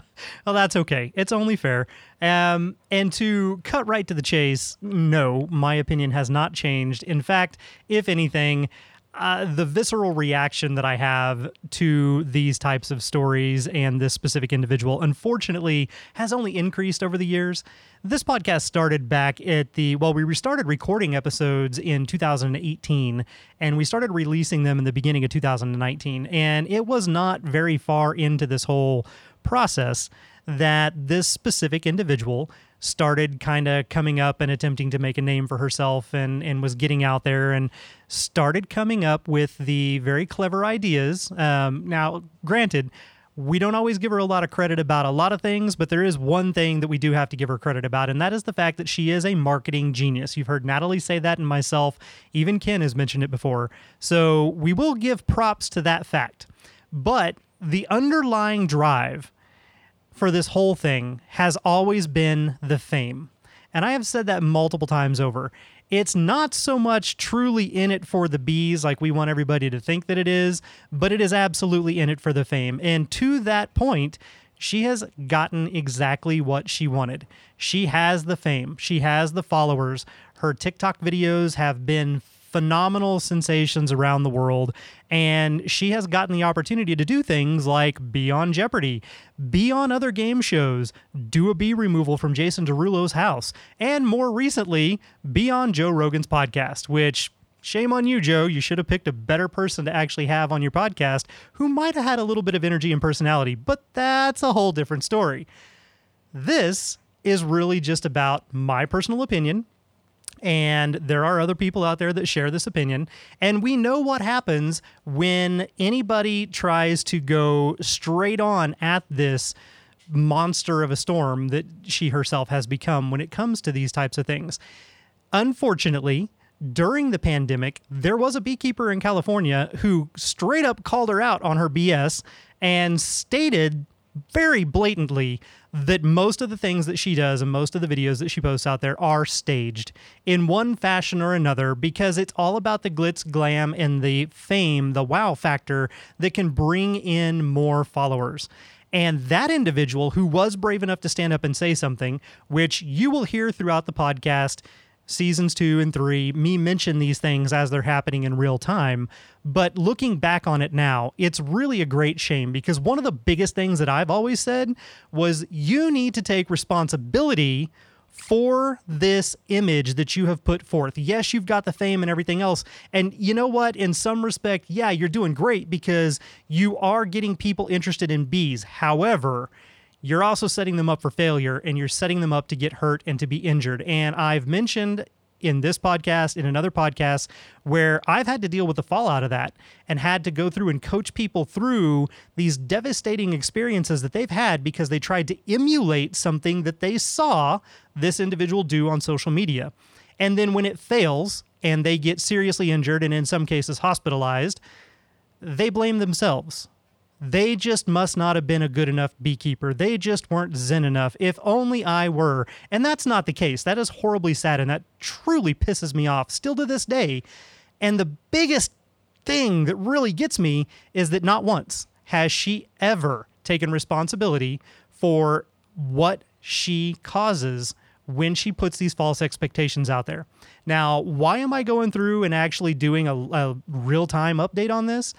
well, that's okay. It's only fair. Um, and to cut right to the chase, no, my opinion has not changed. In fact, if anything, uh, the visceral reaction that I have to these types of stories and this specific individual, unfortunately, has only increased over the years. This podcast started back at the, well, we restarted recording episodes in 2018 and we started releasing them in the beginning of 2019. And it was not very far into this whole process that this specific individual started kind of coming up and attempting to make a name for herself and, and was getting out there and started coming up with the very clever ideas. Um, now, granted, we don't always give her a lot of credit about a lot of things, but there is one thing that we do have to give her credit about, and that is the fact that she is a marketing genius. You've heard Natalie say that and myself. Even Ken has mentioned it before. So we will give props to that fact. But the underlying drive for this whole thing has always been the fame. And I have said that multiple times over. It's not so much truly in it for the bees like we want everybody to think that it is, but it is absolutely in it for the fame. And to that point, she has gotten exactly what she wanted. She has the fame, she has the followers. Her TikTok videos have been phenomenal sensations around the world. And she has gotten the opportunity to do things like be on Jeopardy, be on other game shows, do a bee removal from Jason Derulo's house, and more recently, be on Joe Rogan's podcast, which shame on you, Joe. You should have picked a better person to actually have on your podcast who might have had a little bit of energy and personality, but that's a whole different story. This is really just about my personal opinion and there are other people out there that share this opinion. And we know what happens when anybody tries to go straight on at this monster of a storm that she herself has become when it comes to these types of things. Unfortunately, during the pandemic, there was a beekeeper in California who straight up called her out on her BS and stated very blatantly that most of the things that she does and most of the videos that she posts out there are staged in one fashion or another because it's all about the glitz, glam, and the fame, the wow factor that can bring in more followers. And that individual who was brave enough to stand up and say something, which you will hear throughout the podcast, seasons two and three, me mention these things as they're happening in real time. But looking back on it now, it's really a great shame because one of the biggest things that I've always said was you need to take responsibility for this image that you have put forth. Yes, you've got the fame and everything else. And you know what? In some respect, yeah, you're doing great because you are getting people interested in bees. However, you're also setting them up for failure and you're setting them up to get hurt and to be injured. And I've mentioned in this podcast, in another podcast, where I've had to deal with the fallout of that and had to go through and coach people through these devastating experiences that they've had because they tried to emulate something that they saw this individual do on social media. And then when it fails and they get seriously injured and in some cases hospitalized, they blame themselves. They just must not have been a good enough beekeeper. They just weren't zen enough. If only I were. And that's not the case. That is horribly sad and that truly pisses me off still to this day. And the biggest thing that really gets me is that not once has she ever taken responsibility for what she causes when she puts these false expectations out there. Now, why am I going through and actually doing a, a real time update on this?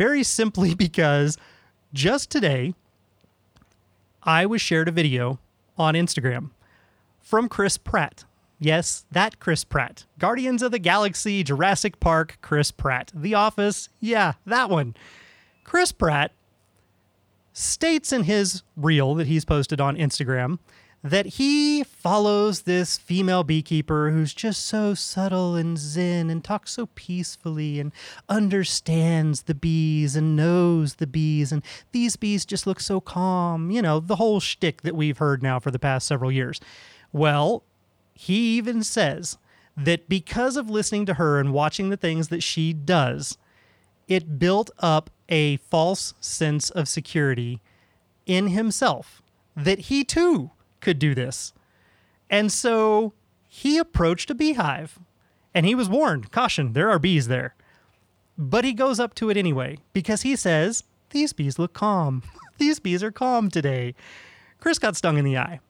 Very simply because just today, I was shared a video on Instagram from Chris Pratt. Yes, that Chris Pratt. Guardians of the Galaxy, Jurassic Park, Chris Pratt. The Office, yeah, that one. Chris Pratt states in his reel that he's posted on Instagram that he follows this female beekeeper who's just so subtle and zen and talks so peacefully and understands the bees and knows the bees and these bees just look so calm. You know, the whole shtick that we've heard now for the past several years. Well, he even says that because of listening to her and watching the things that she does, it built up a false sense of security in himself that he too could do this. And so he approached a beehive and he was warned caution, there are bees there. But he goes up to it anyway because he says, These bees look calm. These bees are calm today. Chris got stung in the eye.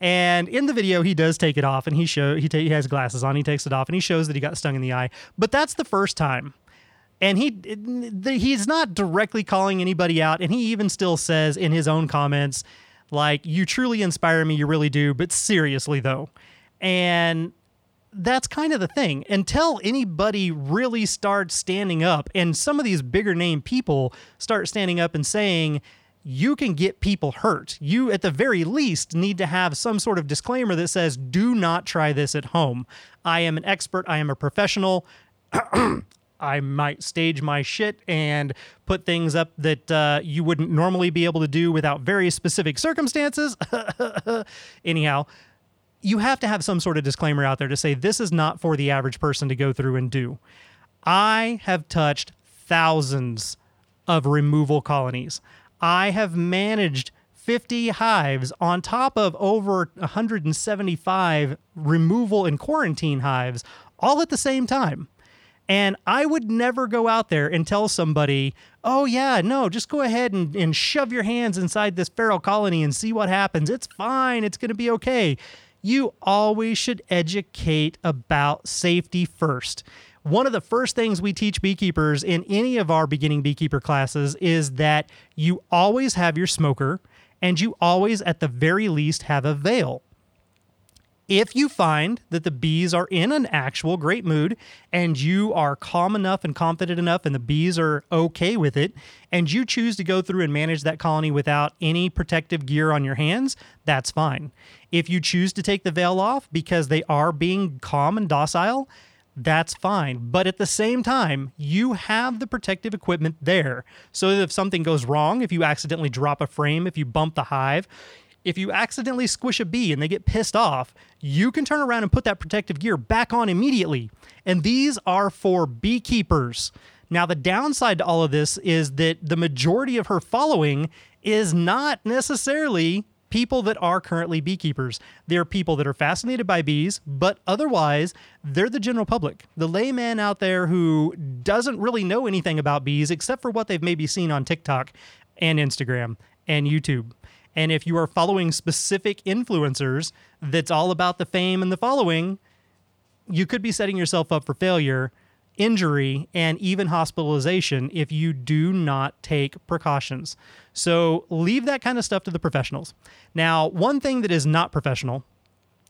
And in the video, he does take it off, and he show he, ta- he has glasses on. He takes it off, and he shows that he got stung in the eye. But that's the first time, and he he's not directly calling anybody out. And he even still says in his own comments, like, "You truly inspire me, you really do." But seriously, though, and that's kind of the thing. Until anybody really starts standing up, and some of these bigger name people start standing up and saying you can get people hurt. You, at the very least, need to have some sort of disclaimer that says, do not try this at home. I am an expert, I am a professional. I might stage my shit and put things up that uh, you wouldn't normally be able to do without very specific circumstances. Anyhow, you have to have some sort of disclaimer out there to say this is not for the average person to go through and do. I have touched thousands of removal colonies. I have managed 50 hives on top of over 175 removal and quarantine hives all at the same time. And I would never go out there and tell somebody, oh, yeah, no, just go ahead and, and shove your hands inside this feral colony and see what happens. It's fine. It's going to be okay. You always should educate about safety first one of the first things we teach beekeepers in any of our beginning beekeeper classes is that you always have your smoker and you always, at the very least, have a veil. If you find that the bees are in an actual great mood and you are calm enough and confident enough and the bees are okay with it, and you choose to go through and manage that colony without any protective gear on your hands, that's fine. If you choose to take the veil off because they are being calm and docile, that's fine. But at the same time, you have the protective equipment there. So that if something goes wrong, if you accidentally drop a frame, if you bump the hive, if you accidentally squish a bee and they get pissed off, you can turn around and put that protective gear back on immediately. And these are for beekeepers. Now, the downside to all of this is that the majority of her following is not necessarily people that are currently beekeepers. They're people that are fascinated by bees, but otherwise, they're the general public. The layman out there who doesn't really know anything about bees except for what they've maybe seen on TikTok and Instagram and YouTube. And if you are following specific influencers that's all about the fame and the following, you could be setting yourself up for failure injury, and even hospitalization if you do not take precautions. So leave that kind of stuff to the professionals. Now, one thing that is not professional,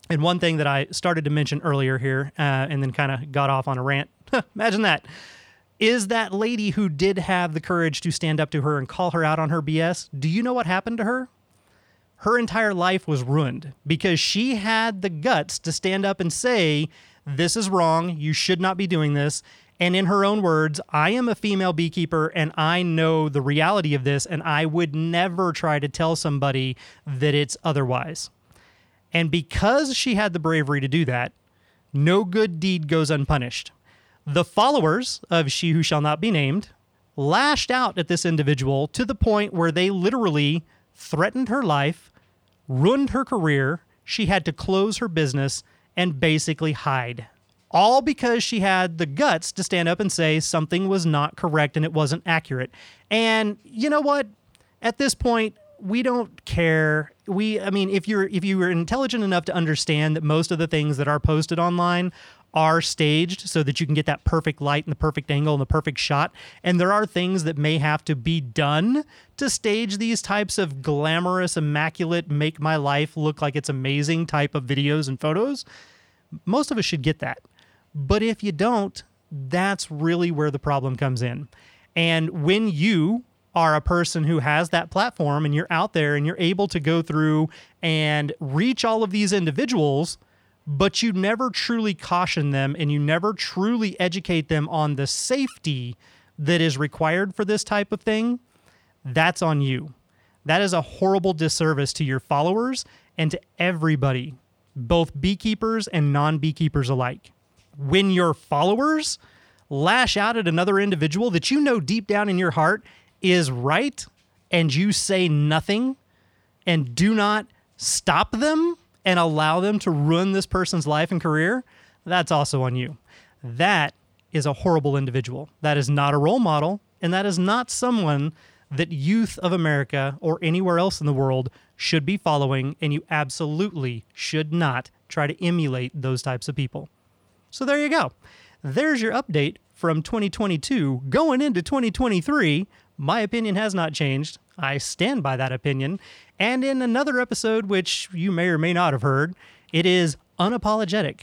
and one thing that I started to mention earlier here uh, and then kind of got off on a rant, imagine that, is that lady who did have the courage to stand up to her and call her out on her BS. Do you know what happened to her? Her entire life was ruined because she had the guts to stand up and say, this is wrong. You should not be doing this. And in her own words, I am a female beekeeper and I know the reality of this, and I would never try to tell somebody that it's otherwise. And because she had the bravery to do that, no good deed goes unpunished. The followers of She Who Shall Not Be Named lashed out at this individual to the point where they literally threatened her life, ruined her career. She had to close her business and basically hide. All because she had the guts to stand up and say something was not correct and it wasn't accurate. And you know what? At this point, we don't care we I mean if you're if you were intelligent enough to understand that most of the things that are posted online are staged so that you can get that perfect light and the perfect angle and the perfect shot. And there are things that may have to be done to stage these types of glamorous immaculate make my life look like it's amazing type of videos and photos. Most of us should get that. But if you don't that's really where the problem comes in. And when you are a person who has that platform and you're out there and you're able to go through and reach all of these individuals, but you never truly caution them and you never truly educate them on the safety that is required for this type of thing, that's on you. That is a horrible disservice to your followers and to everybody, both beekeepers and non beekeepers alike. When your followers lash out at another individual that you know deep down in your heart is right and you say nothing and do not stop them and allow them to ruin this person's life and career, that's also on you. That is a horrible individual. That is not a role model, and that is not someone that youth of America or anywhere else in the world should be following, and you absolutely should not try to emulate those types of people. So there you go. There's your update from 2022 going into 2023 my opinion has not changed. I stand by that opinion. And in another episode, which you may or may not have heard, it is unapologetic.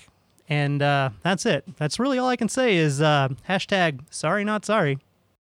And uh, that's it. That's really all I can say is uh, hashtag sorry, not sorry.